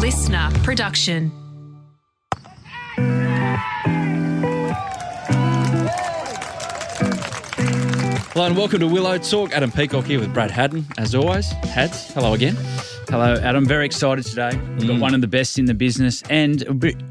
listener production. Hello and welcome to Willow Talk. Adam Peacock here with Brad Haddin, as always. Hads, hello again. Hello, Adam. Very excited today. We've got one of the best in the business and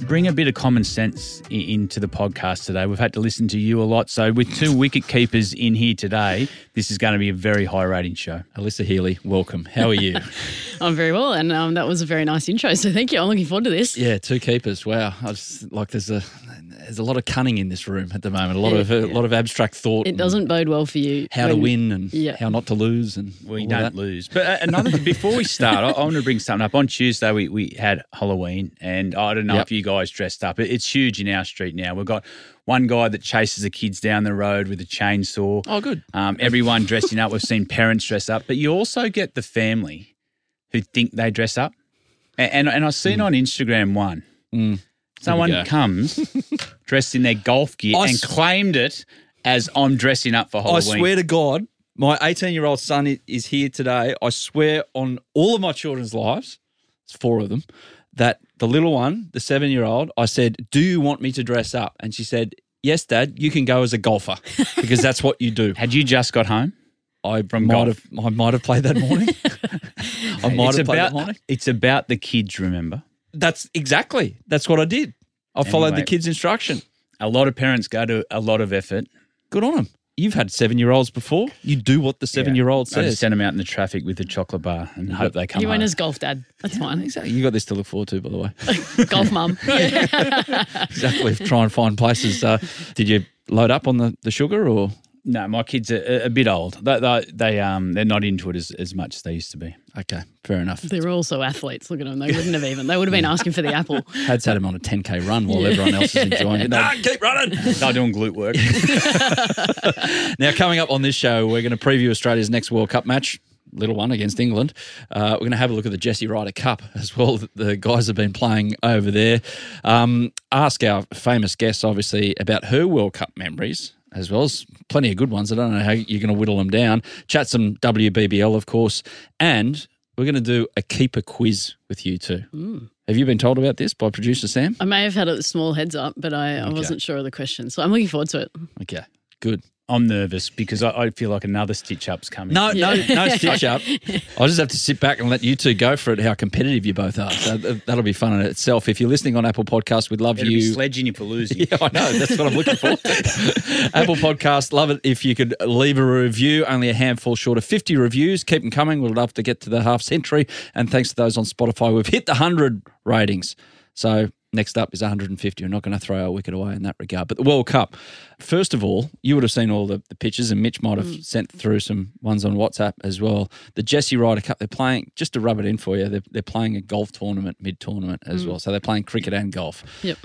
bring a bit of common sense into the podcast today. We've had to listen to you a lot. So, with two wicket keepers in here today, this is going to be a very high rating show. Alyssa Healy, welcome. How are you? I'm very well, and um, that was a very nice intro. So thank you. I'm looking forward to this. yeah, two keepers. Wow. I just like there's a there's a lot of cunning in this room at the moment. A lot Yeah, of a yeah. lot of abstract thought. It doesn't bode well for you. how to win and Yeah. how not to lose and We all don't that. lose. But uh, another thing, before we start, I, I want to bring something up. On Tuesday, we, we had Halloween, and I don't know Yep. if you guys dressed up. It- It's huge in our street now. We've got one guy that chases the kids down the road with a chainsaw. Oh, good. Um, everyone dressing up. We've seen parents dress up, but you also get the family who think they dress up. And and, and I've seen on Instagram one. Someone comes dressed in their golf gear I and s- claimed it as I'm dressing up for Halloween. I Halloween. swear to God, my 18 year old son i- is here today. I swear on all of my children's lives, it's four of them, that the little one, the seven year old, I said, Do you want me to dress up? And she said, Yes, Dad, you can go as a golfer because that's what you do. Had you just got home? I From might golf. have I might have played that morning. I might it's have played that about morning. it's about the kids. Remember, That's exactly that's what I did. I followed the kids' instruction. a lot of parents go to a lot of effort. Good on them. You've had seven year olds before. You do what the seven year old I just send them out in the traffic with a chocolate bar and hope they come You home. went as golf dad. That's fine. Exactly. You got this to look forward to, by the way. golf mum. exactly. Try and find places. Uh, did you load up on the, the sugar or? No, my kids are a, a bit old. They, they, they um they're not into it as, as much as they used to be. Okay, fair enough. They're also athletes. Look at them. They wouldn't have even. They would have been asking for the apple. Had's had him on a 10k run while everyone else is enjoying it. No, keep running. They're doing glute work. Now, coming up on this show, we're going to preview Australia's next World Cup match. Little one against England. Uh, we're going to have a look at the Jesse Ryder Cup as well. that The guys have been playing over there. Um, ask our famous guest, obviously, about her World Cup memories, as well as plenty of good ones. I don't know how you're going to whittle them down. Chat some WBBL, of course, and we're going to do a keeper quiz with you too. Hmm. Have you been told about this by producer Sam? I may have had a small heads up, but I, I wasn't sure of the question. So I'm looking forward to it. Okay, good. I'm nervous because I, I feel like another stitch up's coming. No, Yeah. no, no stitch up. I'll just have to sit back and let you two go for it. How competitive you both are. So uh, that'll be fun in itself. If you're listening on Apple Podcasts, we'd love It'll you. be sledging you for losing. Yeah, I know. That's what I'm looking for. Apple Podcast, love it if you could leave a review. Only a handful short of 50 reviews. Keep them coming. We'd love to get to the half century. And thanks to those on Spotify, we've hit the 100 ratings. So next up is 150. We're not going to throw our wicket away in that regard. But the World Cup, first of all, you would have seen all the, the pictures, and Mitch might have sent through some ones on WhatsApp as well. The Jesse Ryder Cup, they're playing, just to rub it in for you, they're, they're playing a golf tournament mid tournament as well. So they're playing cricket and golf. Yep.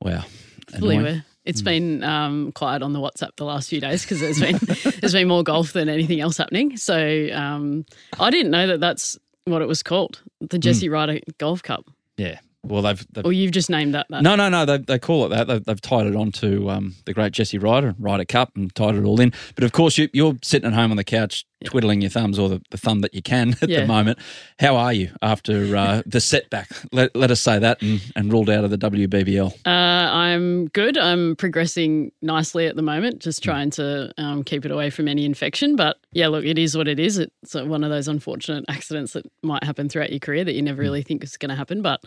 Wow. Annoying. It's been um, quiet on the WhatsApp the last few days because there's been there's been more golf than anything else happening. So um, I didn't know that that's what it was called, the Jesse Ryder Golf Cup. Yeah. Well, they've, they've Or you've just named that. that. no, no, no. They, they call it that. They've, they've tied it on to um, the great Jesse Ryder, Ryder Cup, and tied it all in. But of course, you, you're sitting at home on the couch, twiddling your thumbs, or the, the thumb that you can at the moment. How are you after uh, the setback? Let, let us say that, and, and ruled out of the WBBL. Uh, I'm good. I'm progressing nicely at the moment, just trying to um, keep it away from any infection. But yeah, look, it is what it is. It's uh, one of those unfortunate accidents that might happen throughout your career that you never really think is going to happen. But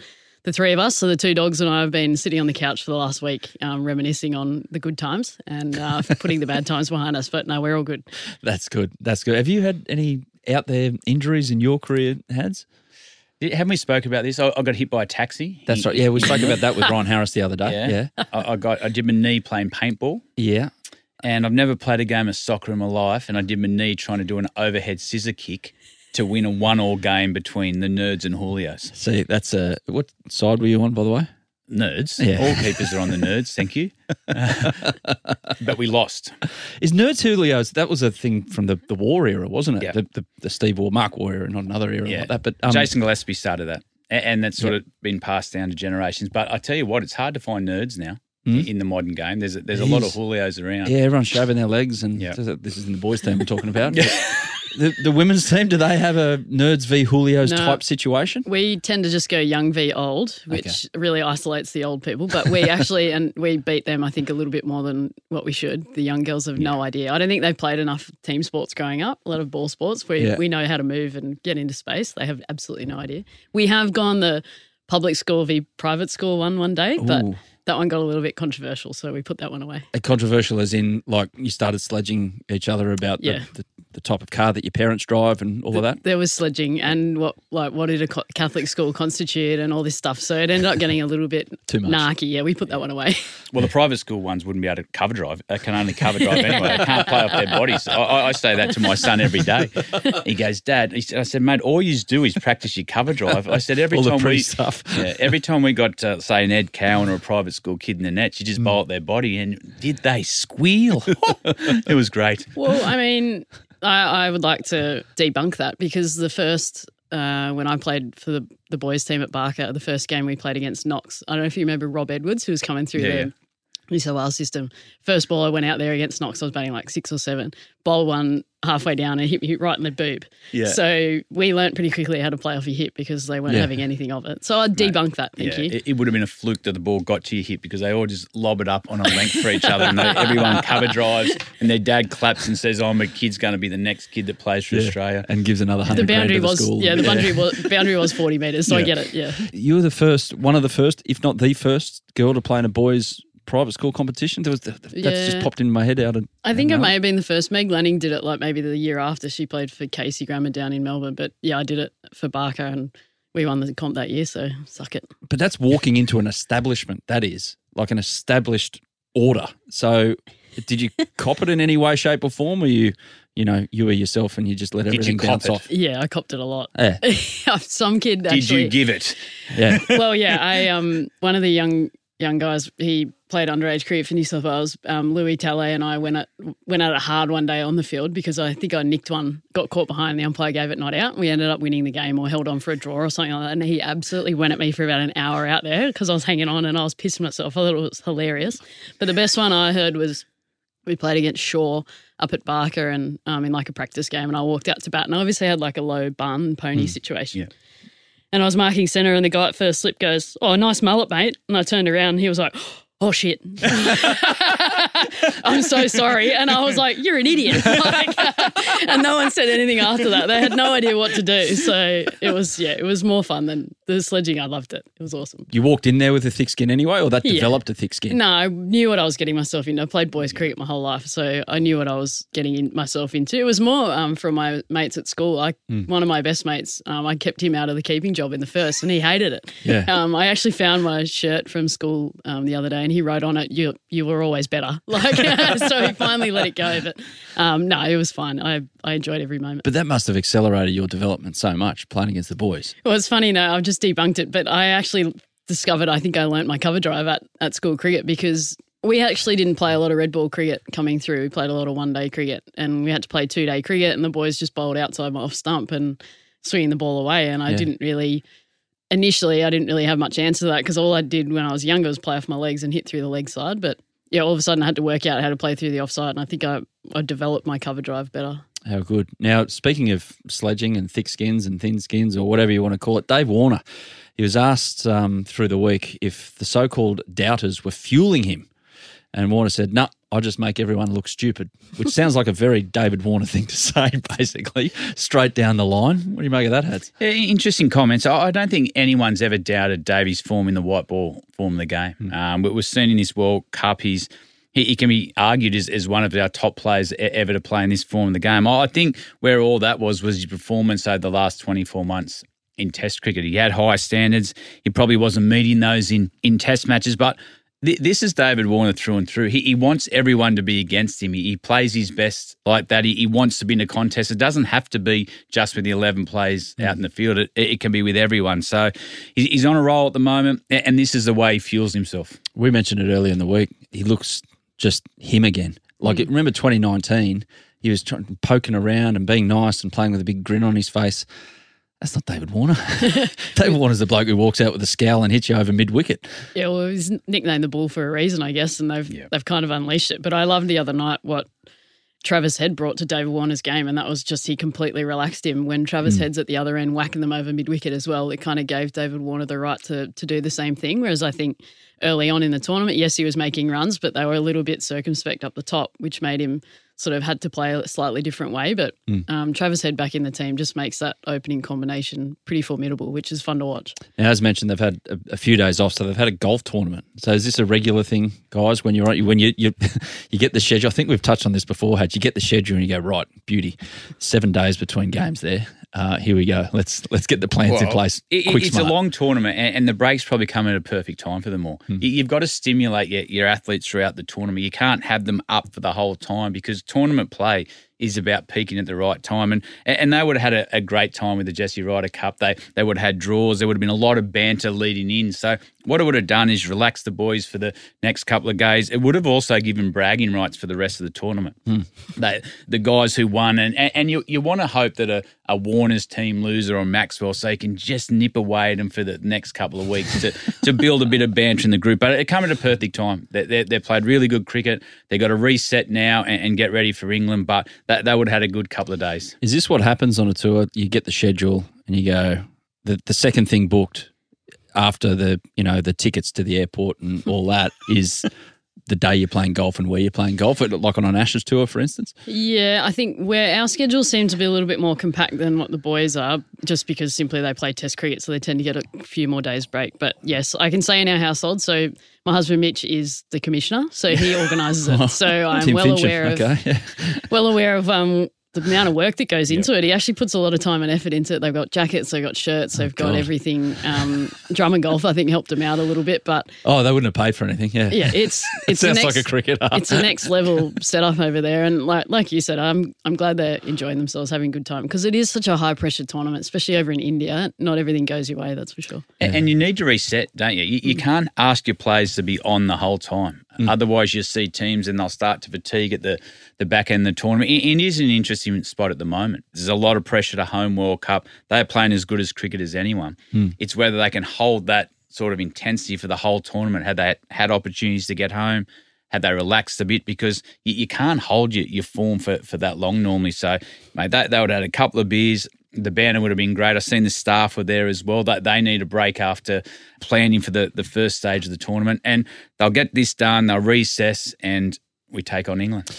the three of us, so the two dogs and I, have been sitting on the couch for the last week, um, reminiscing on the good times and uh, putting the bad times behind us. But no, we're all good. That's good. That's good. Have you had any out there injuries in your career, Hads? Haven't we spoke about this? I, I got hit by a taxi. That's right. Yeah, we spoke about that with Ron Harris the other day. Yeah. Yeah. I, I got. I did my knee playing paintball, Yeah. and I've never played a game of soccer in my life. And I did my knee trying to do an overhead scissor kick to win a one-all game between the Nerds and Julios. See, that's a. What side were you on, by the way? Nerds. Yeah. All keepers are on the Nerds. Thank you. but we lost. Is Nerds Julio's? That was a thing from the, the Waugh era, wasn't it? Yeah. The, the, the Steve Waugh, Mark Waugh era, not another era Yeah. like that. But um, Jason Gillespie started that, A- and that's sort of been passed down to generations. But I tell you what, it's hard to find nerds now in the modern game. There's a, there's a lot of. Julios around. yeah, everyone's shaving their legs, and Yeah. this is in the boys' team we're talking about. the, the women's team, do they have a nerds v Julio's No. type situation? We tend to just go young v old, which really isolates the old people. But we actually, and we beat them, I think, a little bit more than what we should. The young girls have no idea. I don't think they've played enough team sports growing up, a lot of ball sports where Yeah. we know how to move and get into space. They have absolutely no idea. We have gone the public school v private school one one day, but Ooh. That one got a little bit controversial. So we put that one away. A controversial as in, like, you started sledging each other about Yeah. the, the, the type of car that your parents drive and all of that. There was sledging and what like what did a co- Catholic school constitute and all this stuff. So it ended up getting a little bit Too much. narky. Yeah, we put that one away. Well, the private school ones wouldn't be able to cover drive. They can only cover drive anyway. They can't play off their bodies. I, I I say that to my son every day. He goes, Dad, he said, I said, mate, all you do is practice your cover drive. I said, every All time pre we stuff. Yeah, every time we got, uh, say, an Ed Cowan or a private school kid in the net. you Mm. just bowl at their body, and did they squeal? it was great. Well, I mean, I, I would like to debunk that because the first uh, when I played for the, the boys team at Barker, the first game we played against Knox. I don't know if you remember Rob Edwards, who was coming through Yeah, the yeah. New South Wales system. First ball I went out there against Knox, I was batting like six or seven. Bowl one halfway down and hit me right in the boob. Yeah. So we learnt pretty quickly how to play off your hip because they weren't Yeah. having anything of it. So I'd debunk that. Thank yeah, you. It, it would have been a fluke that the ball got to your hip because they all just lob it up on a length for each other, and they, everyone cover drives, and their dad claps and says, "Oh, my kid's going to be the next kid that plays for Australia." And gives another the hundred boundary grand to the was yeah, the boundary was boundary was forty meters, so I get it. Yeah. You were the first, one of the first, if not the first girl to play in a boys' private school competition. There was that's just popped in my head out of. I think it may have been the first. Meg Lanning did it like maybe the year after she played for Carey Grammar down in Melbourne. But yeah, I did it for Barker and we won the comp that year. So suck it. But that's walking into an establishment. That is like an established order. So, did you cop it in any way, shape, or form? Or you, you know, you were yourself and you just let Did everything cop bounce it? off? Yeah, I copped it a lot. Yeah, Some kid Did you give it? yeah. well, yeah, I um one of the young young guys he played underage cricket for New South Wales. Um, Louis Talle and I went at went at it hard one day on the field because I think I nicked one, got caught behind, the umpire gave it not out. We ended up winning the game or held on for a draw or something like that. And he absolutely went at me for about an hour out there because I was hanging on and I was pissing myself. I thought it was hilarious. But the best one I heard was we played against Shore up at Barker and um, in like a practice game, and I walked out to bat, and I obviously had like a low bun pony situation. yeah. And I was marking centre, and the guy at first slip goes, "Oh, nice mullet, mate." And I turned around, and he was like, "Oh shit, I'm so sorry." And I was like, "You're an idiot!" Like, and no one said anything after that. They had no idea what to do. So it was, yeah, it was more fun than the sledging. I loved it. It was awesome. You walked in there with a thick skin anyway, or that Yeah. developed a thick skin. No, I knew what I was getting myself into. I played boys cricket my whole life, so I knew what I was getting in myself into. It was more um, from my mates at school. I, One of my best mates, um, I kept him out of the keeping job in the first, and he hated it. Yeah. Um, I actually found my shirt from school um, the other day, and he wrote on it, "You you were always better." Like, so he finally let it go. But um, no, it was fun. I I enjoyed every moment. But that must have accelerated your development so much playing against the boys. Well, it's funny now. I've just debunked it, but I actually discovered I think I learnt my cover drive at, at school cricket because we actually didn't play a lot of red ball cricket coming through. We played a lot of one day cricket and we had to play two day cricket, and the boys just bowled outside my off stump and swinging the ball away. And I Yeah. didn't really, initially, I didn't really have much answer to that because all I did when I was younger was play off my legs and hit through the leg side. But yeah, all of a sudden I had to work out how to play through the offside, and I think I, I developed my cover drive better. How good. Now, speaking of sledging and thick skins and thin skins or whatever you want to call it, Dave Warner, he was asked um, through the week if the so called doubters were fueling him. And Warner said, no, I just make everyone look stupid, which sounds like a very David Warner thing to say, basically, straight down the line. What do you make of that, Hads? Yeah, Interesting comments. I don't think anyone's ever doubted Davies' form in the white ball form of the game. Um, but we've seen in this World Cup, he's he, he can be argued as, as one of our top players ever to play in this form of the game. I think where all that was was his performance over the last 24 months in Test cricket. He had high standards. He probably wasn't meeting those in, in Test matches, but th- this is David Warner through and through. He, he wants everyone to be against him. He, he plays his best like that. He, he wants to be in a contest. It doesn't have to be just with the 11 players out mm. in the field. It, it can be with everyone. So he's, he's on a roll at the moment, and this is the way he fuels himself. We mentioned it earlier in the week. He looks just him again. Like, mm. remember 2019? He was trying, poking around and being nice and playing with a big grin on his face. That's not David Warner. David Warner's the bloke who walks out with a scowl and hits you over mid wicket. Yeah, well, he's nicknamed the bull for a reason, I guess, and they've Yeah. they've kind of unleashed it. But I loved the other night what Travis Head brought to David Warner's game, and that was just he completely relaxed him. When Travis Mm. Head's at the other end whacking them over mid wicket as well, it kind of gave David Warner the right to to do the same thing. Whereas I think early on in the tournament, yes, he was making runs, but they were a little bit circumspect up the top, which made him sort of had to play a slightly different way. But Mm. um, Travis Head back in the team just makes that opening combination pretty formidable, which is fun to watch. Now, as mentioned, they've had a, a few days off, so they've had a golf tournament. So is this a regular thing, guys? When you're when you you, you get the schedule, I think we've touched on this before. Had you get the schedule and you go right, beauty, seven days between games there. Uh, here we go. Let's let's get the plans in place. it- quick, it's smart. a long tournament, and, and the breaks probably come at a perfect time for them all. Hmm. You- You've got to stimulate your, your athletes throughout the tournament. You can't have them up for the whole time because tournament play is about peaking at the right time. And and they would have had a, a great time with the Jesse Ryder Cup. They they would have had draws. There would have been a lot of banter leading in. So what it would have done is relax the boys for the next couple of days. It would have also given bragging rights for the rest of the tournament. Hmm. They, the guys who won, and and, and you you want to hope that a, a Warner's team loser or Maxwell, so you can just nip away at them for the next couple of weeks to, to build a bit of banter in the group. But it come at a perfect time. They, they, they played really good cricket. They got to reset now and, and get ready for England. But that, would have had a good couple of days. Is this what happens on a tour? You get the schedule and you go the the second thing booked after the you know the tickets to the airport and all that is the day you're playing golf and where you're playing golf. Like on an Ashes tour, for instance. Yeah, I think where our schedules seem to be a little bit more compact than what the boys are, just because simply they play Test cricket, so they tend to get a few more days break. But yes, I can say in our household. So my husband Mitch is the commissioner, so he organises it. So I'm Tim well aware of Okay. well aware of um, the amount of work that goes into it. He actually puts a lot of time and effort into it. They've got jackets, they've got shirts, they've got God. everything. Um, Drummond Golf, I think, helped him out a little bit, but oh, they wouldn't have paid for anything. Yeah. yeah, it's it's the Sounds next, like a cricketer. it's the next level setup over there, and like like you said, I'm I'm glad they're enjoying themselves, having a good time because it is such a high pressure tournament, especially over in India. Not everything goes your way, that's for sure. And, and you need to reset, don't you? You, you can't ask your players to be on the whole time. Mm. Otherwise, you see teams and they'll start to fatigue at the, the back end of the tournament. It, it is an interesting spot at the moment. There's a lot of pressure to home World Cup. They're playing as good as cricket as anyone. Mm. It's whether they can hold that sort of intensity for the whole tournament. Had they had opportunities to get home? Had they relaxed a bit? Because you, you can't hold your, your form for, for that long normally. So, mate, they, they would have had a couple of beers the banner would have been great. I've seen the staff were there as well. That they need a break after planning for the, the first stage of the tournament, and they'll get this done. They'll recess, and we take on England.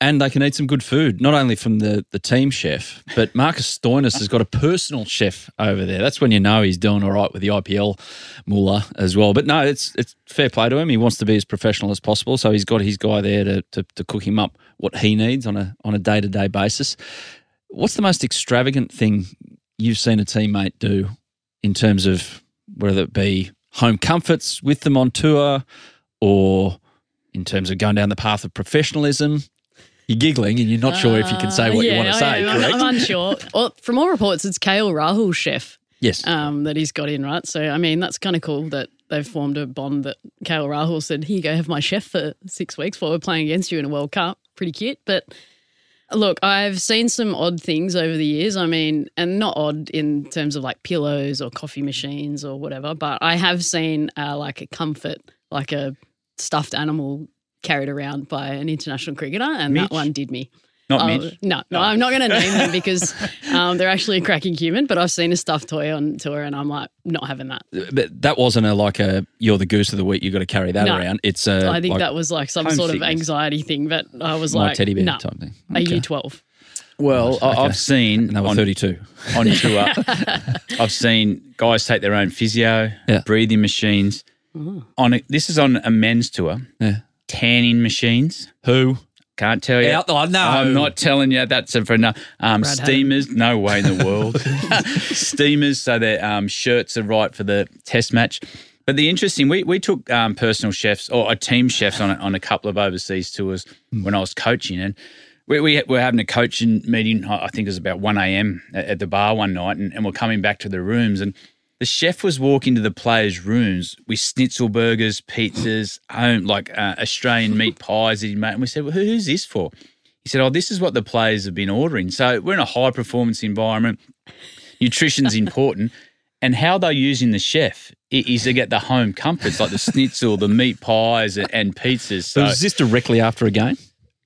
and they can eat some good food, not only from the, the team chef, but Marcus Stoinis has got a personal chef over there. That's when you know he's doing all right with the IPL mullah as well. But no, it's it's fair play to him. He wants to be as professional as possible, so he's got his guy there to, to, to cook him up what he needs on a on a day to day basis. What's the most extravagant thing you've seen a teammate do in terms of whether it be home comforts with them on tour or in terms of going down the path of professionalism? You're giggling and you're not sure if you can say what you Uh, want to say, am. I'm- correct? I'm unsure. Well, from all reports, it's KL Rahul's chef yes. um, that he's got in, right? So, I mean, that's kind of cool that they've formed a bond that KL Rahul said, Here you go, have my chef for six weeks while we're playing against you in a World Cup. Pretty cute. But look, I've seen some odd things over the years. I mean, and not odd in terms of like pillows or coffee machines or whatever, but I have seen uh, like a comfort, like a stuffed animal carried around by an international cricketer, and Mitch? that one did me. Not Oh, Mitch. No, no, I'm not going to name them because um, they're actually a cracking human. But I've seen a stuffed toy on tour, and I'm like, not having that. But that wasn't a like a you're the goose of the week. You got to carry that No. around. It's a I think like that was like some home sort of anxiety thing. But I was my like, teddy bear no, type thing. are you 12? Well, I Okay. I've seen And they were on, 32. on tour. I've seen guys take their own physio, Yeah. breathing machines. On a, this is on a men's tour. Yeah. Tanning machines. Who? Can't tell you. Out- oh, no. I'm not telling you. That's a, for no. Um, steamers, no way in the world. steamers, so their um, shirts are right for the test match. But the interesting, we we took um, personal chefs or a team chefs on a, on a couple of overseas tours when I was coaching, and we, we were having a coaching meeting. I think it was about one a.m. at, at the bar one night, and, and we're coming back to the rooms, and the chef was walking to the players' rooms with schnitzel burgers, pizzas, home like uh, Australian meat pies that he made. And we said, well, who's this for? He said, oh, this is what the players have been ordering. So we're in a high performance environment. Nutrition's important. And how they're using the chef is to get the home comforts like the schnitzel, the meat pies, and, and pizzas. So So was this directly after a game?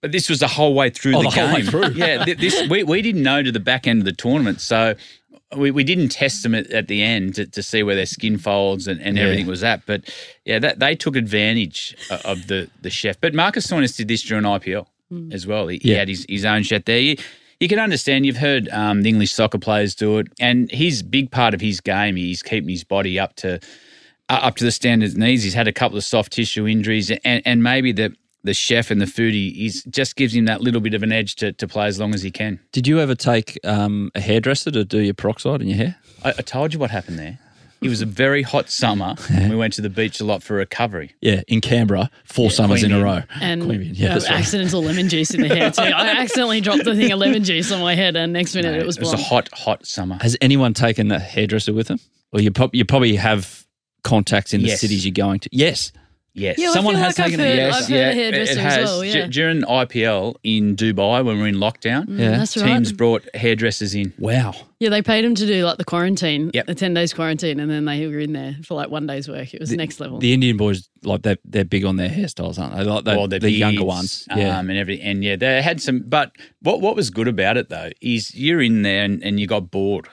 But this was the whole way through Oh, the, the whole way game. through. yeah, this we, we didn't know to the back end of the tournament, so we, we didn't test them at, at the end to, to see where their skin folds and, and Yeah. everything was at. But yeah, that they took advantage of the the chef. But Marcus Stoinis did this during IPL as well. He, he had his, his own chef there. You, you can understand. You've heard um, the English soccer players do it, and his big part of his game he's keeping his body up to uh, up to the standards needs. He's had a couple of soft tissue injuries, and, and maybe the the chef and the foodie is just gives him that little bit of an edge to, to play as long as he can. Did you ever take um, a hairdresser to do your peroxide in your hair? I, I told you what happened there. It was a very hot summer. and we went to the beach a lot for recovery. Yeah, in Canberra, four summers in a row. And Queanbeyan, yeah, uh, that's right. accidental lemon juice in the hair too. I accidentally dropped the thing of lemon juice on my head, and next minute it was it was blonde. a hot, hot summer. Has anyone taken a hairdresser with them? Or you, prob- you probably have contacts in the Yes. cities you're going to. Yes. Yes. Yeah, Someone has like I've taken it, yes, I've heard a hairdresser it as has. well. D- Yeah, during IPL in Dubai when we were in lockdown, Yeah. that's right. teams brought hairdressers in. Wow. Yeah, they paid them to do like the quarantine, Yep. the ten days quarantine, and then they were in there for like one day's work. It was next level. The Indian boys, like, they're, they're big on their hairstyles, aren't they? Like, they Or their the younger ones. Yeah. um, and every and yeah, they had some. But what what was good about it though is you're in there and, and you got bored,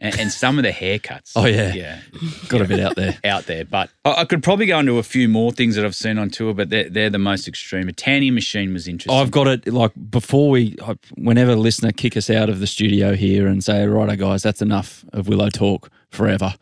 and, and some of the haircuts. Oh, yeah. yeah, Got a bit out there. out there. But I, I could probably go into a few more things that I've seen on tour, but they're, they're the most extreme. A tanning machine was interesting. I've got it like before we, whenever a listener kick us out of the studio here and say, righto, guys, that's enough of Willow talk forever.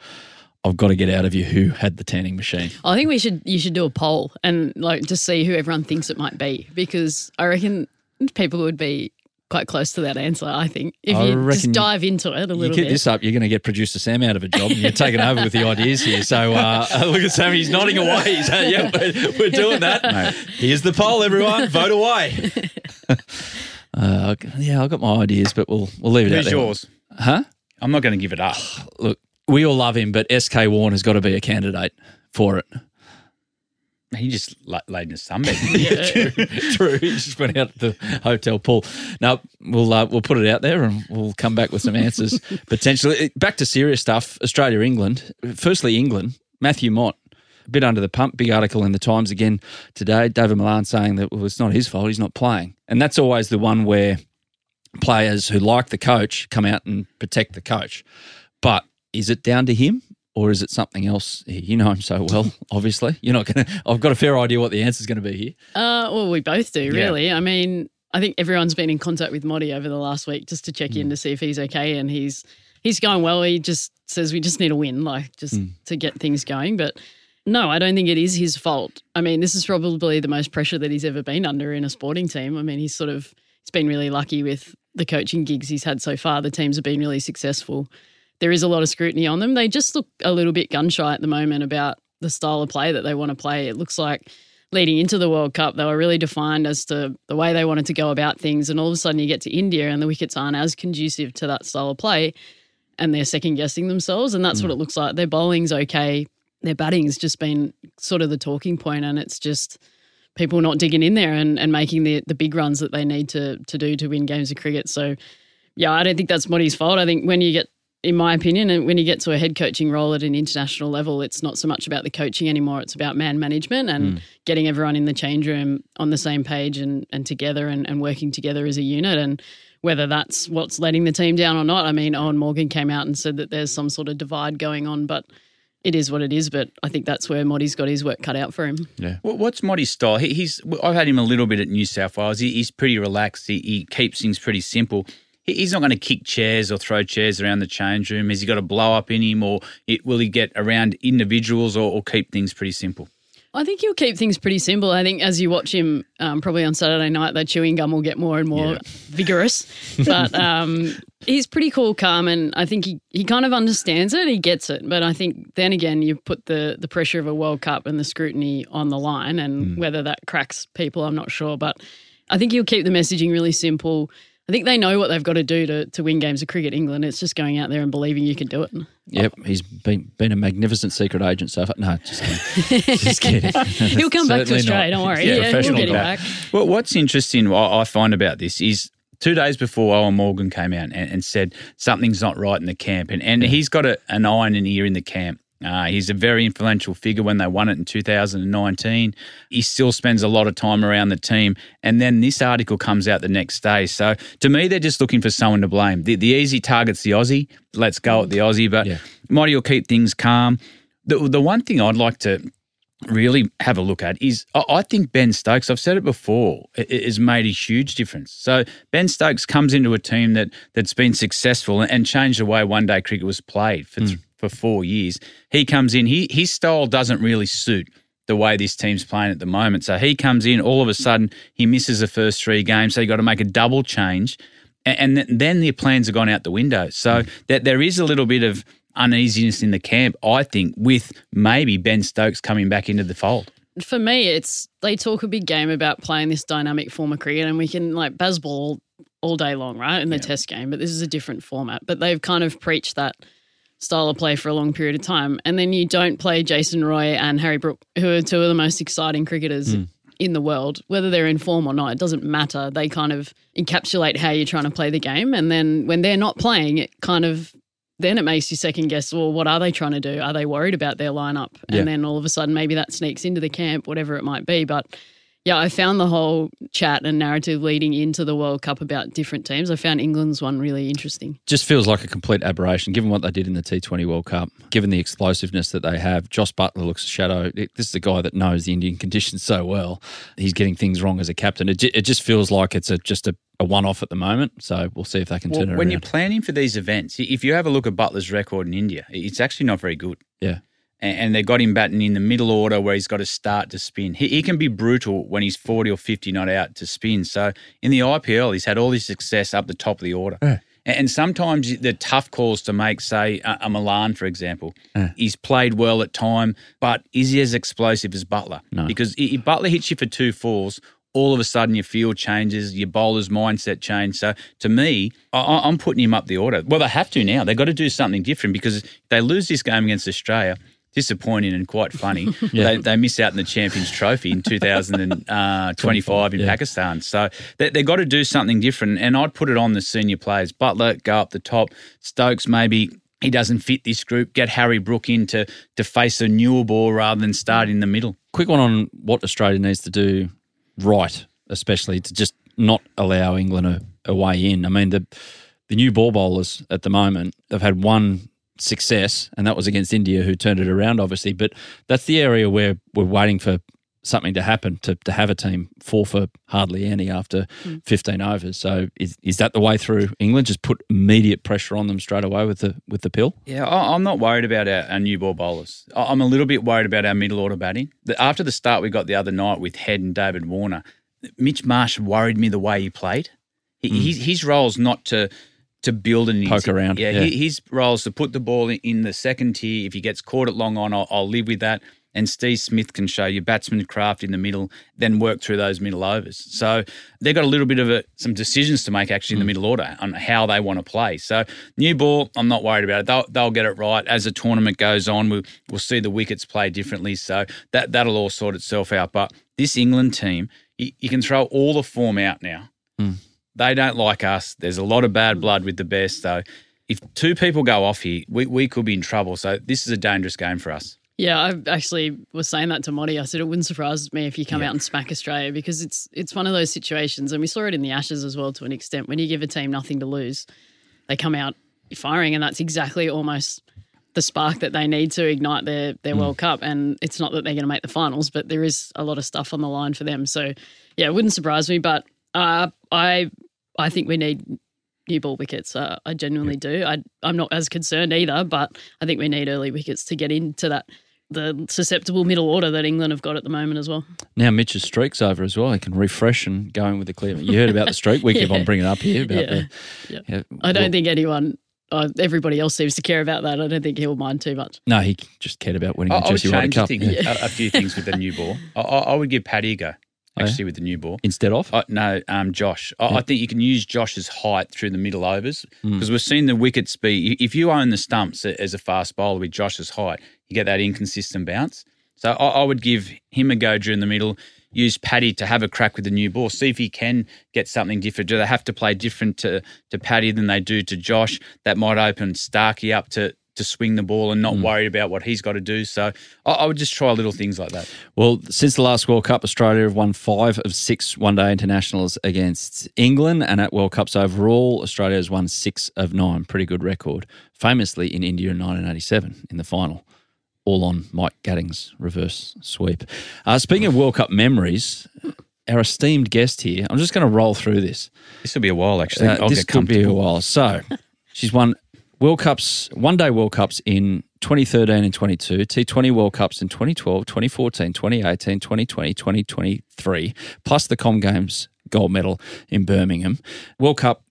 I've got to get out of you who had the tanning machine. I think we should you should do a poll and like just see who everyone thinks it might be because I reckon people would be quite close to that answer. I think if I you reckon just dive into it a little bit. You little keep bit. this up, you're going to get producer Sam out of a job, and you're taking over with the ideas here. So uh, look at Sam; he's nodding away. He's uh, yeah, we're, we're doing that. Here's the poll, everyone. Vote away. uh, yeah, I've got my ideas, but we'll we'll leave it out Who's there. yours? Huh? I'm not going to give it up. Look, we all love him, but SK Warner's got to be a candidate for it. He just laid in a sunbed. True. He just went out to the hotel pool. Now we'll uh, we'll put it out there and we'll come back with some answers potentially. Back to serious stuff. Australia, England. Firstly, England. Matthew Mott. A bit under the pump. Big article in the Times again today. Dawid Malan saying that well, it's not his fault. He's not playing, and that's always the one where players who like the coach come out and protect the coach. But is it down to him? Or is it something else? You know him so well, obviously. You're not going to. I've got a fair idea what the answer is going to be here. Uh, well, we both do, really. I mean, I think everyone's been in contact with Modi over the last week just to check Hmm. in to see if he's okay, and he's he's going well. He just says we just need a win, like just Hmm. to get things going. But no, I don't think it is his fault. I mean, this is probably the most pressure that he's ever been under in a sporting team. I mean, he's sort of he's been really lucky with the coaching gigs he's had so far. The teams have been really successful. There is a lot of scrutiny on them. They just look a little bit gun shy at the moment about the style of play that they want to play. It looks like leading into the World Cup, they were really defined as to the way they wanted to go about things. And all of a sudden, you get to India and the wickets aren't as conducive to that style of play, and they're second guessing themselves. And that's what mm. it looks like. Their bowling's okay. Their batting's just been sort of the talking point, and it's just people not digging in there and, and making the the big runs that they need to to do to win games of cricket. So, yeah, I don't think that's Modi's fault. I think when you get in my opinion, and when you get to a head coaching role at an international level, it's not so much about the coaching anymore. It's about man management and hmm. getting everyone in the change room on the same page and, and together and, and working together as a unit. And whether that's what's letting the team down or not. I mean, Eoin Morgan came out and said that there's some sort of divide going on, but it is what it is. But I think that's where Modi's got his work cut out for him. What- What's Modi's style? He, he's I've had him a little bit at New South Wales. He, he's pretty relaxed. He, he keeps things pretty simple. He, he's not going to kick chairs or throw chairs around the change room. Has he got a blow up in him, or it, will he get around individuals, or, or keep things pretty simple? I think he'll keep things pretty simple. I think as you watch him, um, probably on Saturday night, that chewing gum will get more and more Yeah. vigorous. But um, he's pretty cool, calm, and I think he, he kind of understands it. He gets it. But I think then again, you put the the pressure of a World Cup and the scrutiny on the line, and whether that cracks people, I'm not sure. But I think he'll keep the messaging really simple. I think they know what they've got to do to, to win games of cricket. England, it's just going out there and believing you can do it. Yep, he's been been a magnificent secret agent so far. No, just kidding. just kidding. He'll come back to Australia. not. Don't worry. Yeah, Yeah, we'll professional get him back. Well, what's interesting, what I find about this is two days before Eoin Morgan came out and, and said something's not right in the camp, and, and he's got a, an eye and an ear in the camp. Uh, he's a very influential figure when they won it in 2019. He still spends a lot of time around the team. And then this article comes out the next day. So to me, they're just looking for someone to blame. The, the easy target's the Aussie. Let's go at the Aussie. But Yeah. Mighty will keep things calm. The, the one thing I'd like to really have a look at is I I think Ben Stokes, I've said it before, has made a huge difference. So Ben Stokes comes into a team that that's been successful and changed the way one day cricket was played for th- for four years. He comes in, he his style doesn't really suit the way this team's playing at the moment. So he comes in, all of a sudden he misses the first three games, so you've got to make a double change. A- And then the plans have gone out the window. So mm. that there is a little bit of uneasiness in the camp, I think, with maybe Ben Stokes coming back into the fold. For me, it's they talk a big game about playing this dynamic form of cricket, and we can like baseball all day long, right? In the test game, but this is a different format. But they've kind of preached that style of play for a long period of time. And then you don't play Jason Roy and Harry Brook, who are two of the most exciting cricketers hmm. in the world, whether they're in form or not, it doesn't matter. They kind of encapsulate how you're trying to play the game. And then when they're not playing, it kind of then it makes you second guess, well, what are they trying to do? Are they worried about their lineup? Yeah. And then all of a sudden maybe that sneaks into the camp, whatever it might be. But yeah, I found the whole chat and narrative leading into the World Cup about different teams. I found England's one really interesting. just feels like a complete aberration given what they did in the T20 World Cup, given the explosiveness that they have. Jos Buttler looks a shadow. This is a guy that knows the Indian conditions so well. He's getting things wrong as a captain. It, it just feels like it's a, just a, a one off at the moment. So we'll see if they can Well, turn it when around. you're planning for these events, if you have a look at Buttler's record in India, it's actually not very good. yeah. And and they got him batting in the middle order where he's got to start to spin. He, he can be brutal when he's 40 or 50 not out to spin. So in the IPL, he's had all this success up the top of the order. And and sometimes the tough calls to make, say, a Malan, for example, he's played well at time, but is he as explosive as Buttler? No. Because if Buttler hits you for two fours, all of a sudden your field changes, your bowler's mindset changes. So to me, I- I, I'm putting him up the order. Well, they have to now. They've got to do something different because if they lose this game against Australia. Disappointing and quite funny. they, they miss out in the Champions Trophy in 2025 uh, in yeah. Pakistan. So they, they've got to do something different. And I'd put it on the senior players. Buttler, go up the top. Stokes, maybe he doesn't fit this group. Get Harry Brook in to, to face a newer ball rather than start in the middle. Quick one on what Australia needs to do right, especially to just not allow England a, a way in. I mean, the the new ball bowlers at the moment have had one success, and that was against India, who turned it around, obviously. But that's the area where we're waiting for something to happen to, to have a team fall for hardly any after mm. 15 overs. So is, is that the way through England? Just put immediate pressure on them straight away with the with the pill? Yeah, I- I'm not worried about our, our new ball bowlers. I- I'm a little bit worried about our middle order batting. After the start we got the other night with Head and David Warner, Mitch Marsh worried me the way he played. He, mm. his, his role's not to to build an Poke around, Yeah, yeah. hi- his role's to put the ball in, the second tier. If he gets caught at long on, I'll, I'll live with that. And Steve Smith can show you batsman craft in the middle, then work through those middle overs. So they've got a little bit of a, some decisions to make actually in the mm. middle order on how they want to play. So new ball, I'm not worried about it. They'll, they'll get it right as the tournament goes on. We'll, we'll see the wickets play differently. So that that'll all sort itself out. But this England team, you, you can throw all the form out now. Hmm. They don't like us. There's a lot of bad blood with the best. So if two people go off here, we, we could be in trouble. So this is a dangerous game for us. Yeah, I actually was saying that to Modi. I said it wouldn't surprise me if you come out and smack Australia because it's it's one of those situations, and we saw it in the Ashes as well to an extent. When you give a team nothing to lose, they come out firing, and that's exactly almost the spark that they need to ignite their their World Cup. And it's not that they're going to make the finals, but there is a lot of stuff on the line for them. So yeah, it wouldn't surprise me. But uh, I I think we need new ball wickets. Uh, I genuinely do. I, I'm not as concerned either, but I think we need early wickets to get into that the susceptible middle order that England have got at the moment as well. Now Mitch's streak's over as well. He can refresh and go in with the clear. You heard about the streak. We keep on bringing it up here about Yeah. the. Yeah. yeah, I don't well, think anyone, uh, everybody else seems to care about that. I don't think he'll mind too much. No, he just cared about winning I, the I would change a, Cup thing, Yeah. a, a few things with the new ball. I, I, I would give Paddy a go, Yeah? actually, with the new ball. instead of. Uh, no, um, Josh. I, I think you can use Josh's height through the middle overs because we've seen the wickets be. If you own the stumps as a fast bowler with Josh's height, you get that inconsistent bounce. So I, I would give him a go during the middle. Use Paddy to have a crack with the new ball. See if he can get something different. Do they have to play different to to Paddy than they do to Josh? That might open Starkey up to to swing the ball and not worried about what he's got to do. So I, I would just try little things like that. Well, since the last World Cup, Australia have won five of six one day internationals against England. And at World Cups overall, Australia has won six of nine. Pretty good record. Famously in India in 1987 in the final, all on Mike Gatting's reverse sweep. Uh, speaking of World Cup memories, our esteemed guest here, I'm just going to roll through this. This will be a while, actually. Uh, I'll this could be a while. So she's won World Cups, one day World Cups in 2013 and 22, T20 World Cups in 2012, 2014, 2018, 2020, 2023, plus the Com Games gold medal in Birmingham. World Cup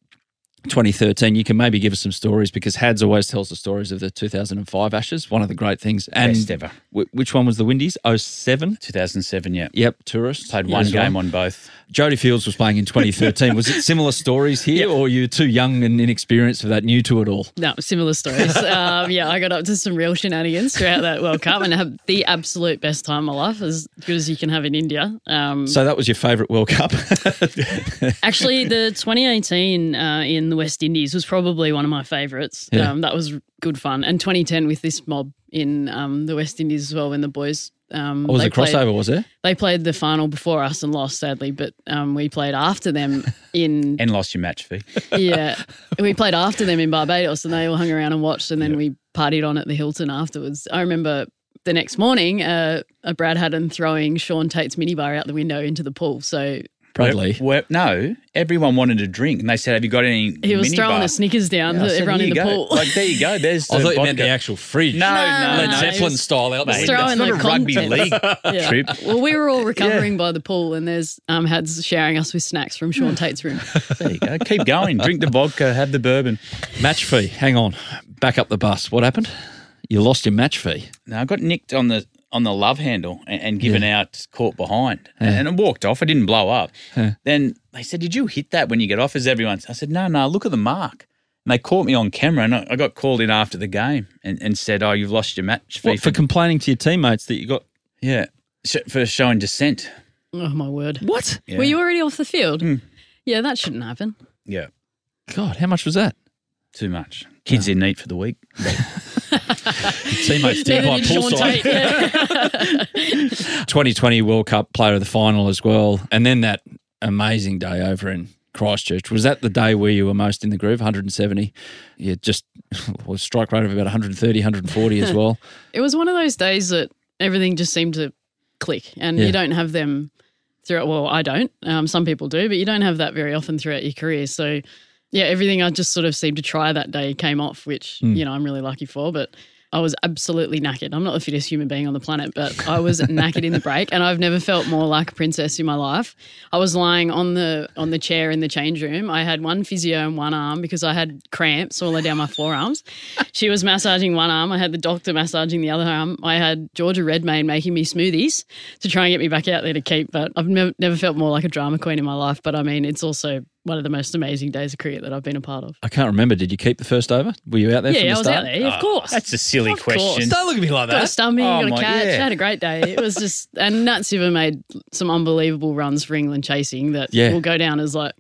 2013, you can maybe give us some stories because Hads always tells the stories of the 2005 Ashes, one of the great things. And Best ever. wh- which one was the Windies? 07? 2007, yeah. Yep, tourist. Played one as well. game on both. Jodie Fields was playing in 2013. was it similar stories here, or you too young and inexperienced for that, new to it all? No, similar stories. um, yeah, I got up to some real shenanigans throughout that World Cup and had the absolute best time of my life, as good as you can have in India. Um, So that was your favourite World Cup. Actually, the 2018 uh, in the West Indies was probably one of my favourites. Yeah. Um, that was good fun. And 2010 with this mob in um, the West Indies as well, when the boys. Um, What was a crossover? Played, was there? they played the final before us and lost, sadly, but um, we played after them in. And lost your match fee. yeah. We played after them in Barbados and they all hung around and watched, and then we partied on at the Hilton afterwards. I remember the next morning, uh, a Brad Haddin throwing Shaun Tait's minibar out the window into the pool. So Bradley. Where- no, everyone wanted a drink, and they said, "Have you got any?" he was throwing minibar?" the Snickers down Yeah, to said, everyone in the go." pool. Like there you go. There's. I the thought you meant vodka. the actual fridge. No, no, Led no. it Zeppelin was- style out there. Throwing It's not the a rugby league Yeah. trip. Well, we were all recovering by the pool, and there's um, Hads showering us with snacks from Sean Tate's room. There you go. Keep going. Drink the vodka. Have the bourbon. Match fee. Hang on. Back up the bus. What happened? You lost your match fee. No, I got nicked on the on the love handle and, and given out caught behind, and I walked off. I didn't blow up. Then they said, "Did you hit that when you get off?" As everyone, I said, "No, no. Look at the mark." And they caught me on camera, and I I got called in after the game and, and said, "Oh, you've lost your match What, for complaining to your teammates that you got. yeah sh- for showing dissent." Oh my word! What? Yeah. Were you already off the field? Hmm. Yeah, that shouldn't happen. Yeah, God, how much was that? Too much. Kids didn't eat for the week. Teammates did by poolside. Yeah. 2020 World Cup player of the final as well. And then that amazing day over in Christchurch. Was that the day where you were most in the groove? 170. Yeah, just well, a strike rate of about 130, 140 as well. it was one of those days that everything just seemed to click, and Yeah. you don't have them throughout. Well, I don't. Um, some people do, but you don't have that very often throughout your career. So, yeah, everything I just sort of seemed to try that day came off, which Hmm. you know I'm really lucky for. But I was absolutely knackered. I'm not the fittest human being on the planet, but I was knackered in the break, and I've never felt more like a princess in my life. I was lying on the on the chair in the change room. I had one physio in one arm because I had cramps all the way down my forearms. She was massaging one arm. I had the doctor massaging the other arm. I had Georgia Redmayne making me smoothies to try and get me back out there to keep. But I've never, never felt more like a drama queen in my life. But I mean, it's also one of the most amazing days of cricket that I've been a part of. I can't remember. Did you keep the first over? Were you out there from Yeah, the I was start? out there, of course. That's a silly Of course. question. Don't look at me like that. Got a that. stumping, Oh, got a my- catch, yeah. had a great day. It was just, and Nat Sciver made some unbelievable runs for England chasing that Yeah. will go down as like,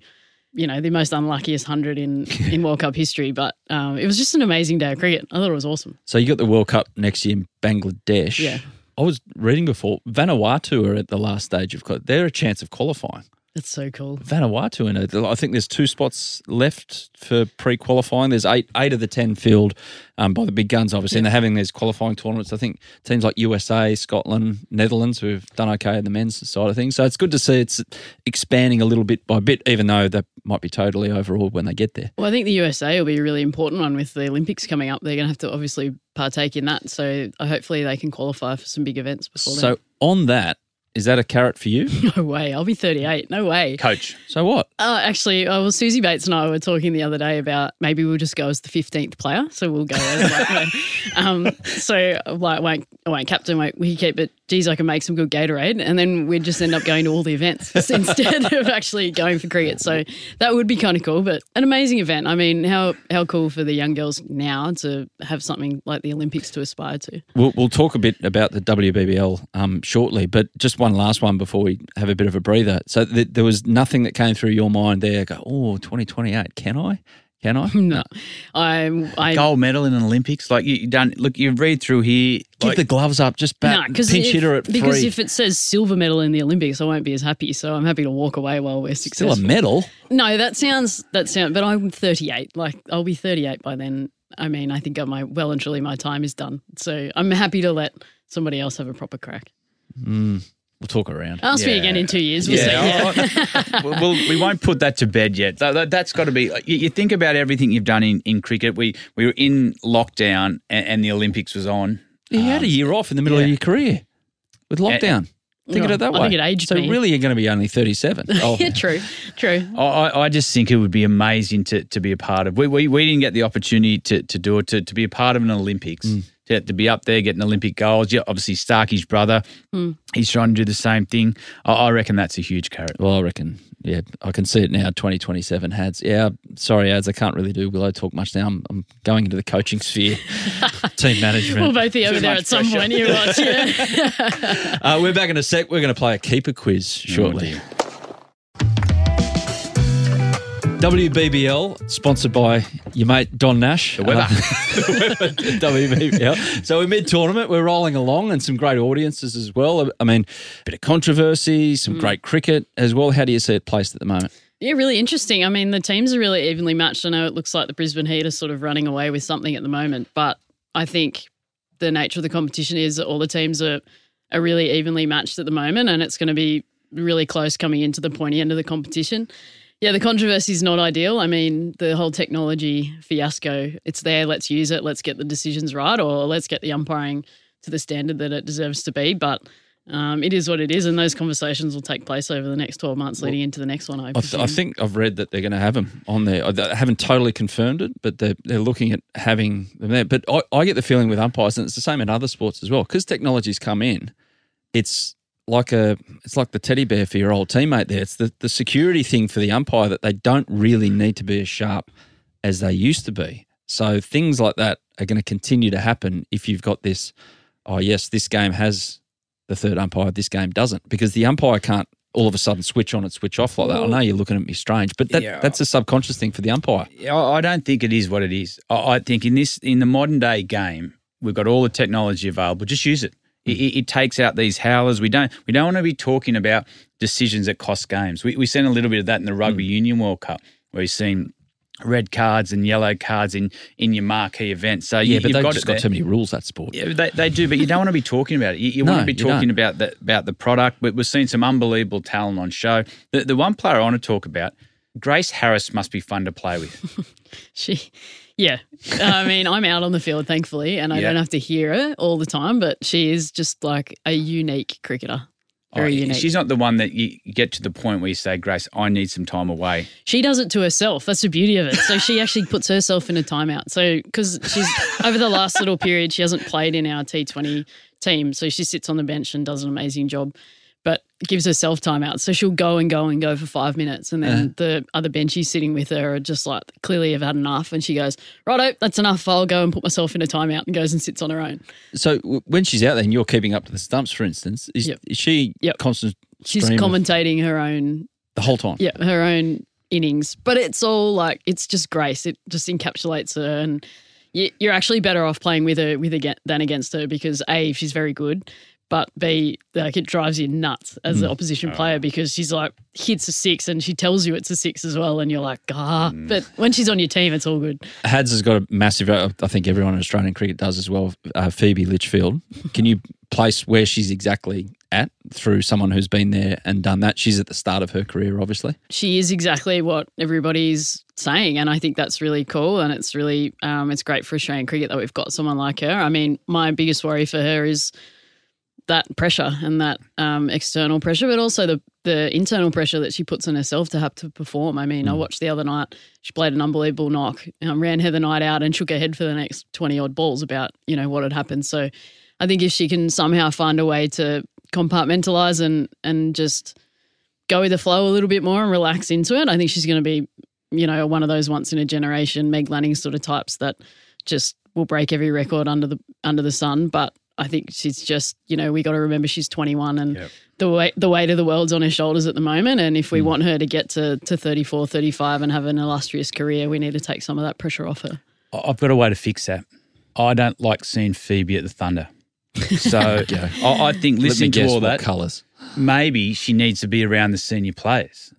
you know, the most unluckiest hundred in in World Cup history. But um, it was just an amazing day of cricket. I thought it was awesome. So you got the World Cup next year in Bangladesh. Yeah. I was reading before Vanuatu are at the last stage of they're a chance of qualifying. That's so cool. Vanuatu in it. I think there's two spots left for pre-qualifying. There's eight eight of the ten filled um, by the big guns, obviously, and they're having these qualifying tournaments. I think teams like USA, Scotland, Netherlands who've done okay in the men's side of things. So it's good to see it's expanding a little bit by bit, even though they might be totally overawed when they get there. Well, I think the USA will be a really important one with the Olympics coming up. They're going to have to obviously partake in that. So uh, hopefully they can qualify for some big events before then. So on that, is that a carrot for you? No way. I'll be 38. No way. Coach. so what? Uh, actually, uh, well, Suzie Bates and I were talking the other day about maybe we'll just go as the fifteenth player. So we'll go as like, um, so like won't I won't captain, won't we keep it? Geez, I can make some good Gatorade, and then we'd just end up going to all the events instead of actually going for cricket. So that would be kind of cool, but an amazing event. I mean, how how cool for the young girls now to have something like the Olympics to aspire to. We'll, we'll talk a bit about the WBBL um, shortly, but just one last one before we have a bit of a breather. So th- there was nothing that came through your mind there. Go, oh, 2028, can I? Can I? No, I'm. I Gold medal in an Olympics. Like you, done. Look, you read through here. Give like- the gloves up. Just bat, no, because pinch hitter at because three. if it says silver medal in the Olympics, I won't be as happy. So I'm happy to walk away while we're successful. Still a medal. No, that sounds that sound. But I'm 38. Like I'll be 38 by then. I mean, I think my well and truly my time is done. So I'm happy to let somebody else have a proper crack. Hmm. We'll talk around. Ask me Yeah. again in two years. We'll Yeah, see. I- I- well, well, we won't put that to bed yet. That, that, has got to be. You, you think about everything you've done in, in cricket. We we were in lockdown and, and the Olympics was on. You had a um, year off in the middle of your career with lockdown. Think of Yeah, it that way. I think it aged so me. really, you're going to be only 37. Oh, yeah, true, true. I, I I just think it would be amazing to, to be a part of. We, we, we didn't get the opportunity to, to do it, to, to be a part of an Olympics, mm. To, to be up there getting Olympic goals. Yeah, obviously, Starkey's brother, he's trying to do the same thing. I, I reckon that's a huge carrot. Well, I reckon, yeah, I can see it now. 2027 Hads. Yeah, sorry, Ads, I can't really do Willow talk much now. I'm, I'm going into the coaching sphere, team management. We'll both be over there much at some point. You watch, yeah. Uh, we're back in a sec. We're going to play a keeper quiz shortly. dear. WBBL, sponsored by your mate Don Nash. The weather. Uh, WBBL. So we're mid tournament, we're rolling along and some great audiences as well. I mean, a bit of controversy, some great cricket as well. How do you see it placed at the moment? Yeah, really interesting. I mean, the teams are really evenly matched. I know it looks like the Brisbane Heat are sort of running away with something at the moment, but I think the nature of the competition is that all the teams are, are really evenly matched at the moment, and it's going to be really close coming into the pointy end of the competition. Yeah, the controversy is not ideal. I mean, the whole technology fiasco, it's there, let's use it, let's get the decisions right, or let's get the umpiring to the standard that it deserves to be. But um, it is what it is, and those conversations will take place over the next 12 months leading into the next one, I I, th- I think I've read that they're going to have them on there. I I haven't totally confirmed it, but they're, they're looking at having them there. But I, I get the feeling with umpires, and it's the same in other sports as well, because technology's come in. It's like a it's like the teddy bear for your old teammate there. It's the, the security thing for the umpire that they don't really need to be as sharp as they used to be. So things like that are going to continue to happen if you've got this. Oh yes, this game has the third umpire. This game doesn't because the umpire can't all of a sudden switch on and switch off like that. I know you're looking at me strange, but that, Yeah. that's a subconscious thing for the umpire. I I don't think it is what it is. I I think in this in the modern day game, we've got all the technology available. Just use it. It, it- takes out these howlers. We don't we don't want to be talking about decisions that cost games. We we seen a little bit of that in the Rugby mm. Union World Cup, where you've seen red cards and yellow cards in in your marquee events. So Yeah, you, but they've got just got there. too many rules that sport. Yeah, they, they do, but you don't want to be talking about it. You, you No, want to be talking about the about the product. But we've seen some unbelievable talent on show. The, the one player I want to talk about, Grace Harris, must be fun to play with. She, yeah. I mean, I'm out on the field, thankfully, and I Yeah. don't have to hear her all the time, but she is just like a unique cricketer. Oh, Very Oh, unique. She's not the one that you get to the point where you say, Grace, I need some time away. she does it to herself. That's the beauty of it. So she actually puts herself in a timeout. So, because she's over the last little period, she hasn't played in our T20 team. So she sits on the bench and does an amazing job, gives herself timeout. So she'll go and go and go for five minutes. And then uh-huh. the other benchies sitting with her are just like, clearly have had enough. And she goes, Righto, that's enough. I'll go and put myself in a timeout and goes and sits on her own. So w- when she's out there and you're keeping up to the stumps, for instance, is, Yep. is she Yep. constant? She's commentating her own the whole time. yeah, her own innings. But it's all like it's just grace. It just encapsulates her, and you- you're actually better off playing with her with again than against her because a she's very good, but b like it drives you nuts as the opposition player because she's like hits a six and she tells you it's a six as well, and you're like ah. But when she's on your team, it's all good. Hads has got a massive. uh, I think everyone in Australian cricket does as well. Uh, Phoebe Litchfield. Can you place where she's exactly at through someone who's been there and done that? She's at the start of her career, obviously. she is exactly what everybody's saying, and I think that's really cool. And it's really, um, it's great for Australian cricket that we've got someone like her. I mean, my biggest worry for her is that pressure and that um, external pressure, but also the the internal pressure that she puts on herself to have to perform. I mean, I watched the other night; she played an unbelievable knock, um, ran the Knight out, and shook her head for the next twenty odd balls about you know what had happened. So, I think if she can somehow find a way to compartmentalize and and just go with the flow a little bit more and relax into it. I think she's going to be, you know, one of those once in a generation Meg Lanning sort of types that just will break every record under the under the sun. But I think she's just, you know, we got to remember she's 21 and Yep. the weight the weight of the world's on her shoulders at the moment. And if we hmm. want her to get to, to 34, 35 and have an illustrious career, we need to take some of that pressure off her. I- I've got a way to fix that. I don't like seeing Phoebe at the Thunder. So I, I think listening to all what that, colours. maybe she needs to be around the senior players,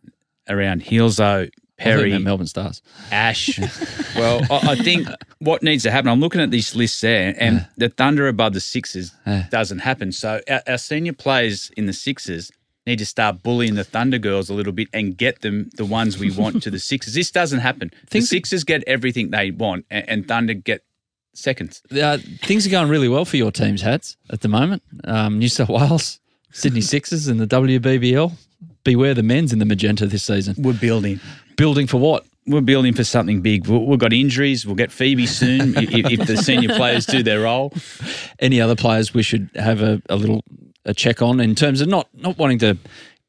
around Hilzo, I think Perry, that Melbourne Stars. Ash. well, I, I think what needs to happen, I'm looking at this list there, and the Thunder above the Sixers Yeah. doesn't happen. So our, our senior players in the Sixers need to start bullying the Thunder girls a little bit and get them the ones we want to the Sixers. This doesn't happen. Things- the Sixers get everything they want, and, and Thunder get seconds. Uh, things are going really well for your teams, Hads, at the moment. Um, New South Wales, Sydney Sixers, and the WBBL. Beware the men's in the magenta this season. We're building. Building for what? We're building for something big. We- We've got injuries. We'll get Phoebe soon if, if the senior players do their role. Any other players we should have a, a little a check on in terms of not not wanting to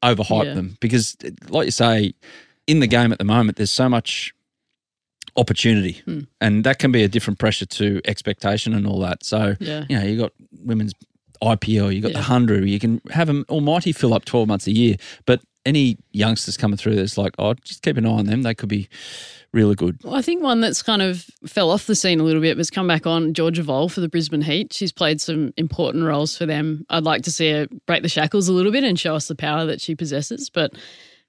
overhype Yeah. them because, like you say, in the game at the moment, there's so much opportunity, hmm. and that can be a different pressure to expectation and all that. So, Yeah. you know, you got women's IPL, you got the hundred, you can have an almighty fill up twelve months a year, but any youngsters coming through that's like, oh, just keep an eye on them. They could be really good. Well, I think one that's kind of fell off the scene a little bit was come back on Georgia Voll for the Brisbane Heat. She's played some important roles for them. I'd like to see her break the shackles a little bit and show us the power that she possesses. But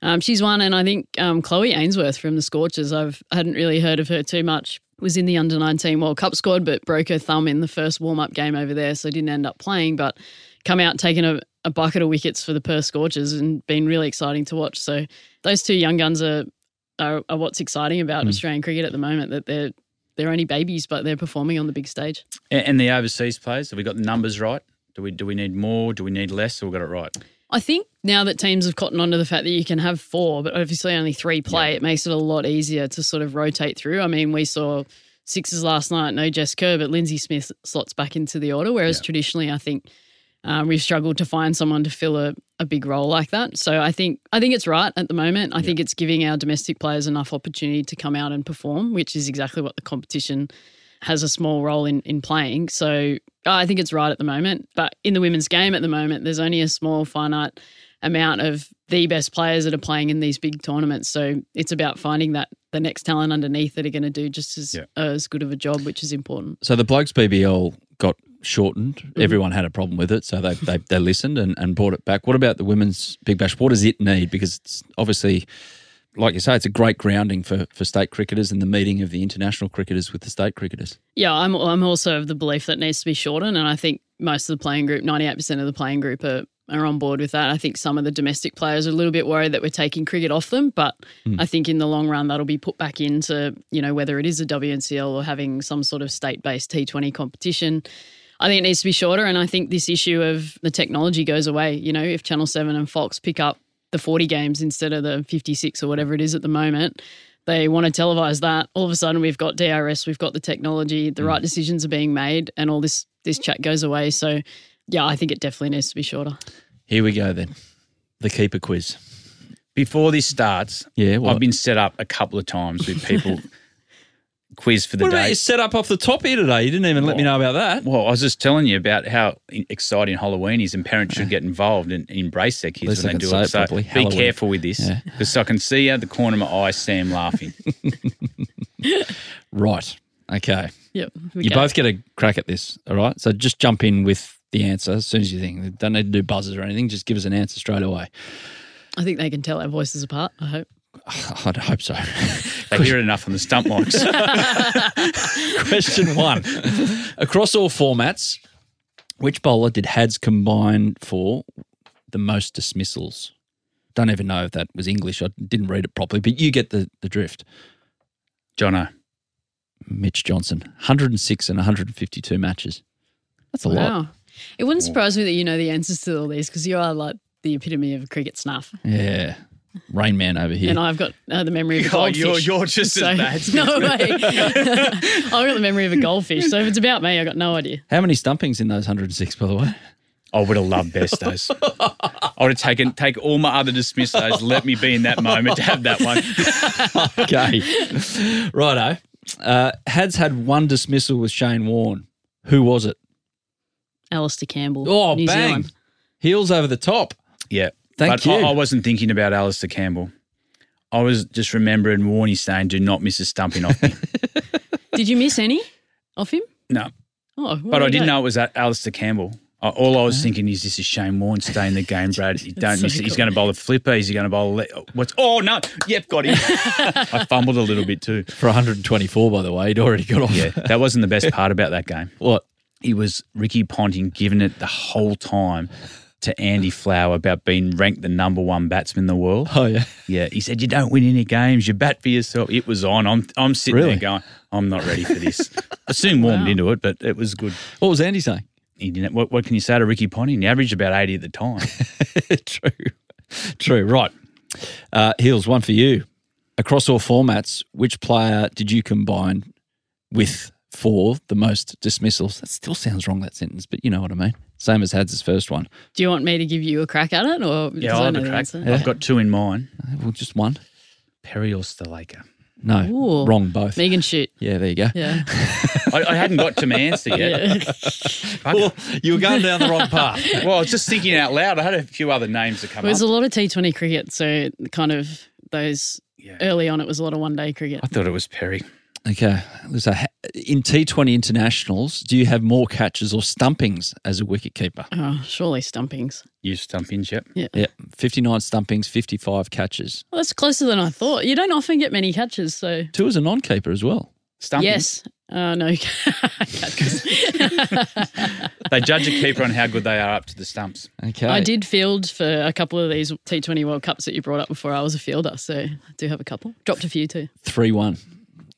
um, she's one, and I think um, Chloe Ainsworth from the Scorchers. I've I hadn't really heard of her too much. Was in the under nineteen World Cup squad, but broke her thumb in the first warm up game over there, so didn't end up playing. But come out taking a, a bucket of wickets for the Perth Scorchers and been really exciting to watch. So those two young guns are are, are what's exciting about hmm. Australian cricket at the moment. That they're they're only babies, but they're performing on the big stage. And, and the overseas players, have we got the numbers right? Do we do we need more? Do we need less? Or we got it right? I think now that teams have cottoned onto the fact that you can have four, but obviously only three play, it makes it a lot easier to sort of rotate through. I mean, we saw sixes last night, no Jess Kerr, but Lindsay Smith slots back into the order, whereas traditionally I think um, we've struggled to find someone to fill a, a big role like that. So I think I think it's right at the moment. I think it's giving our domestic players enough opportunity to come out and perform, which is exactly what the competition has a small role in in playing. So I think it's right at the moment. But in the women's game at the moment, there's only a small finite amount of the best players that are playing in these big tournaments. So it's about finding that the next talent underneath that are going to do just as Yeah. as good of a job, which is important. So the blokes BBL got shortened. Mm-hmm. Everyone had a problem with it, so they they, they listened and, and brought it back. What about the women's Big Bash? What does it need? Because it's obviously, like you say, it's a great grounding for, for state cricketers and the meeting of the international cricketers with the state cricketers. Yeah, I'm I'm also of the belief that it needs to be shortened, and I think most of the playing group, 98% of the playing group, are are on board with that. I think some of the domestic players are a little bit worried that we're taking cricket off them, but hmm. I think in the long run that'll be put back into you know whether it is a WNCL or having some sort of state based T20 competition. I think it needs to be shorter, and I think this issue of the technology goes away. You know, if Channel Seven and Fox pick up the 40 games instead of the 56 or whatever it is at the moment, they want to televise that. All of a sudden, we've got DRS, we've got the technology, the mm. right decisions are being made, and all this this chat goes away. So, yeah, I think it definitely needs to be shorter. Here we go then, the keeper quiz. Before this starts, Yeah, what? I've been set up a couple of times with people quiz for the What about day. you set up off the top here today? You didn't even let me know about that. Well, I was just telling you about how exciting Halloween is, and parents should get involved and embrace their kids when they do it. it So properly. be Halloween. careful with this, Yeah. because I can see out the corner of my eye Sam laughing. Right. Okay. Yep. You both get a crack at this, all right? So just jump in with the answer as soon as you think. They Don't need to do buzzers or anything. Just give us an answer straight away. I think they can tell our voices apart. I hope. I'd hope so. They hear it enough on the stump mics. Question one. Across all formats, which bowler did Hads combine for the most dismissals? Don't even know if that was English. I didn't read it properly, but you get the, the drift. Jono. Mitch Johnson, 106 and 152 matches. That's a lot. It wouldn't surprise me that you know the answers to all these because you are like the epitome of cricket snuff. Yeah. Rain Man over here. And I've got uh, the memory of a Oh, goldfish. you're- you're just as bad. No way. I've got the memory of a goldfish. So if it's about me, I've got no idea. How many stumpings in those 106, by the way? I would have loved best Bestos. I would have taken take all my other dismissos, let me be in that moment to have that one. Okay. Righto. Uh, Hads had one dismissal with Shane Warne. Who was it? Alistair Campbell. Oh, New bang. Zealand. Heels over the top. Yeah. Thank but you. I, I wasn't thinking about Alistair Campbell. I was just remembering Warney saying, do not miss a stumping off me. Did you miss any off him? no. Oh, But I didn't know it was A- Alistair Campbell. I- All I was oh. thinking is this is Shane Warne stay in the game, Brad. You don't so miss it. He's going to bowl a flipper. Is he going to bowl a le- what's? Oh no! Yep, got him. I fumbled a little bit too. For 124, by the way. He'd already got off. Yeah, that wasn't the best part about that game. What? It was Ricky Ponting giving it the whole time to Andy Flower about being ranked the number one batsman in the world. Oh, yeah. Yeah, he said you don't win any games. You bat for yourself. It was on. I'm I'm sitting Really? there going, I'm not ready for this. I soon warmed Wow. into it, but it was good. What was Andy saying? He didn't. What, what can you say to Ricky Ponting? He averaged about eighty at the time. True. True. Right. Uh, Heels, one for you. Across all formats, which player did you combine with for the most dismissals? That still sounds wrong, that sentence, but you know what I mean. Same as Hads' first one. Do you want me to give you a crack at it, or yeah, I'll have a crack. answer? I've got two in mind. Uh, Well, just one. Perry or Sthalekar. No, Ooh. wrong both. Megan Schutt. Yeah, there you go. Yeah. I, I hadn't got to my answer yet. yeah. Well, you were going down the wrong path. Well, I was just thinking out loud. I had a few other names to come There's up. a lot of T20 cricket, so kind of those Yeah. early on, it was a lot of one day cricket. I thought it was Perry. Okay. So, in T20 internationals, do you have more catches or stumpings as a wicketkeeper? Oh, surely stumpings. You stumpings, yep. Yeah, 59 stumpings, 55 catches. Well, that's closer than I thought. You don't often get many catches, so Two as a non keeper as well. Stumpings. yes. Uh, no catches. They judge a keeper on how good they are up to the stumps. Okay. I did field for a couple of these T20 World Cups that you brought up before. I was a fielder, so I do have a couple. Dropped a few too. 3 1.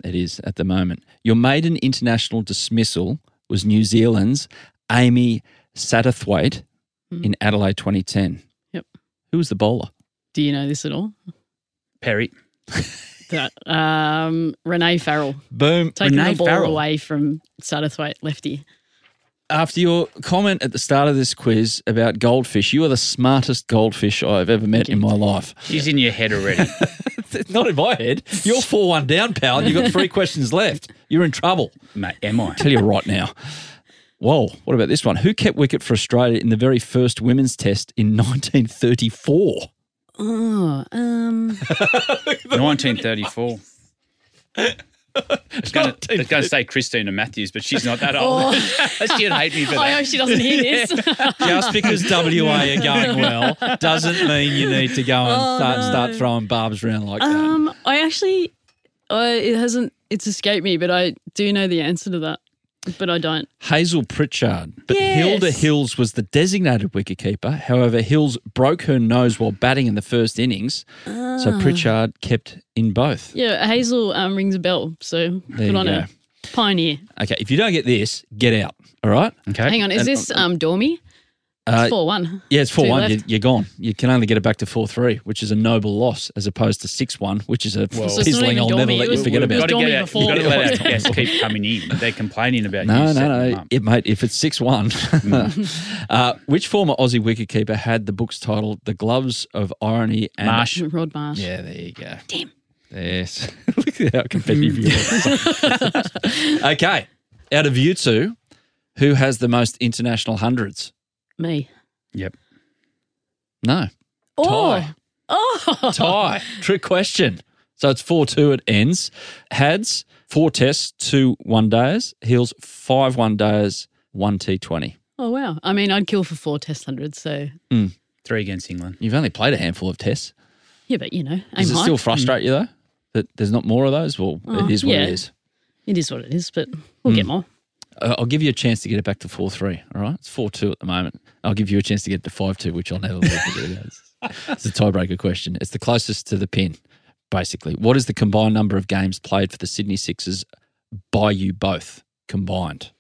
It is at the moment. Your maiden international dismissal was New Zealand's Amy Satterthwaite in Adelaide 2010. Yep. Who was the bowler? Do you know this at all? Perry. That um, Renee Farrell Boom. taking Renee the ball Farrell. away from Satterthwaite lefty. After your comment at the start of this quiz about goldfish, you are the smartest goldfish I've ever met in my life. She's in your head already. Not in my head. You're 4 1 down, pal. and You've got three questions left. You're in trouble. Mate, am I? tell you right now. Whoa, what about this one? Who kept wicket for Australia in the very first women's test in 1934? Oh, um, 1934. It's going to say Christina Matthews, but she's not that old. She'd hate me for I that. hope she doesn't hear this. Just because WA are going well doesn't mean you need to go and Oh, start, no. start throwing barbs around like that. um, I actually, I it hasn't, it's escaped me, but I do know the answer to that, but I don't. Hazel Pritchard. But Yes. Hilda Hills was the designated wicketkeeper. However, Hills broke her nose while batting in the first innings. Ah. So Pritchard kept in both. Yeah, Hazel um, rings a bell, so There good on go. her. Pioneer. Okay, if you don't get this, get out. All right? Okay. Hang on, is And- this um Dormy? Uh, It's 4 1. Yeah, it's 4 Two 1. left. You, you're gone. You can only get it back to 4 3, which is a noble loss, as opposed to 6 1, which is a Well- So it's not pizzling I'll never let you forget it about. was Got to Dormy get out, you've got to let our guests keep coming in. They're complaining about No, you. no, setting no. It, mate, if it's 6 1. uh, which former Aussie wicketkeeper had the book's title The Gloves of Irony and. Marsh. Rod Marsh. Yeah, there you go. Damn. Yes. Look at how competitive you are. okay. Out of you two, who has the most international hundreds? Me. Yep. No. Oh. Tie. Oh. Tie. Trick question. So it's 4 2 it ends. Hads, four tests, two one days. Heels, five one days, one T20. Oh, wow. I mean, I'd kill for four test hundreds, so Three against England. You've only played a handful of tests. yeah, but you know, Does it high. still frustrate you, though, that there's not more of those? Well, Oh, it is what yeah. it is. It is what it is, but we'll Hmm. get more. I'll give you a chance to get it back to 4 3. All right. It's 4 2 at the moment. I'll give you a chance to get it to 5 2, which I'll never let you forget. It's- It's a tiebreaker question. It's the closest to the pin, basically. What is the combined number of games played for the Sydney Sixers by you both combined?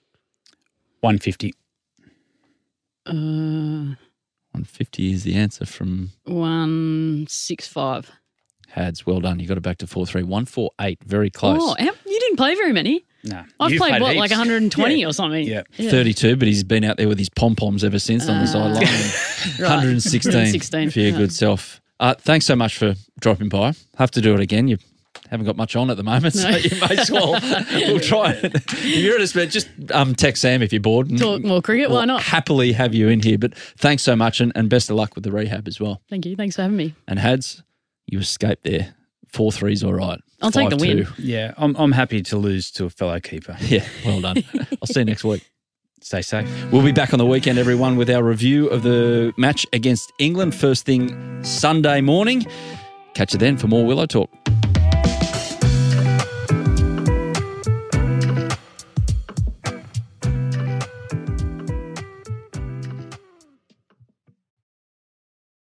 150. Uh, 150 is the answer from one six five. Hads. Well done. You got it back to 4 3. 148. Very close. Oh, you didn't play very many. No. I've You've played, what, heaps. like 120 Yeah. or something. Yeah. 32, but he's been out there with his pom poms ever since on the sideline. Right. 116, 116, for your yeah. good self. Uh, thanks so much for dropping by. Have to do it again. You haven't got much on at the moment, so you may as well. we'll try. it. If you're at a spare, just um, text Sam if you're bored. and Talk more cricket, why we'll not? Happily have you in here. But thanks so much, and, and best of luck with the rehab as well. Thank you. Thanks for having me. And Hads, you escaped there. Four threes, all right. I'll take the win. 5-2. Yeah, I'm, I'm happy to lose to a fellow keeper. Yeah, well done. I'll see you next week. Stay safe. We'll be back on the weekend, everyone, with our review of the match against England first thing Sunday morning. Catch you then for more Willow Talk.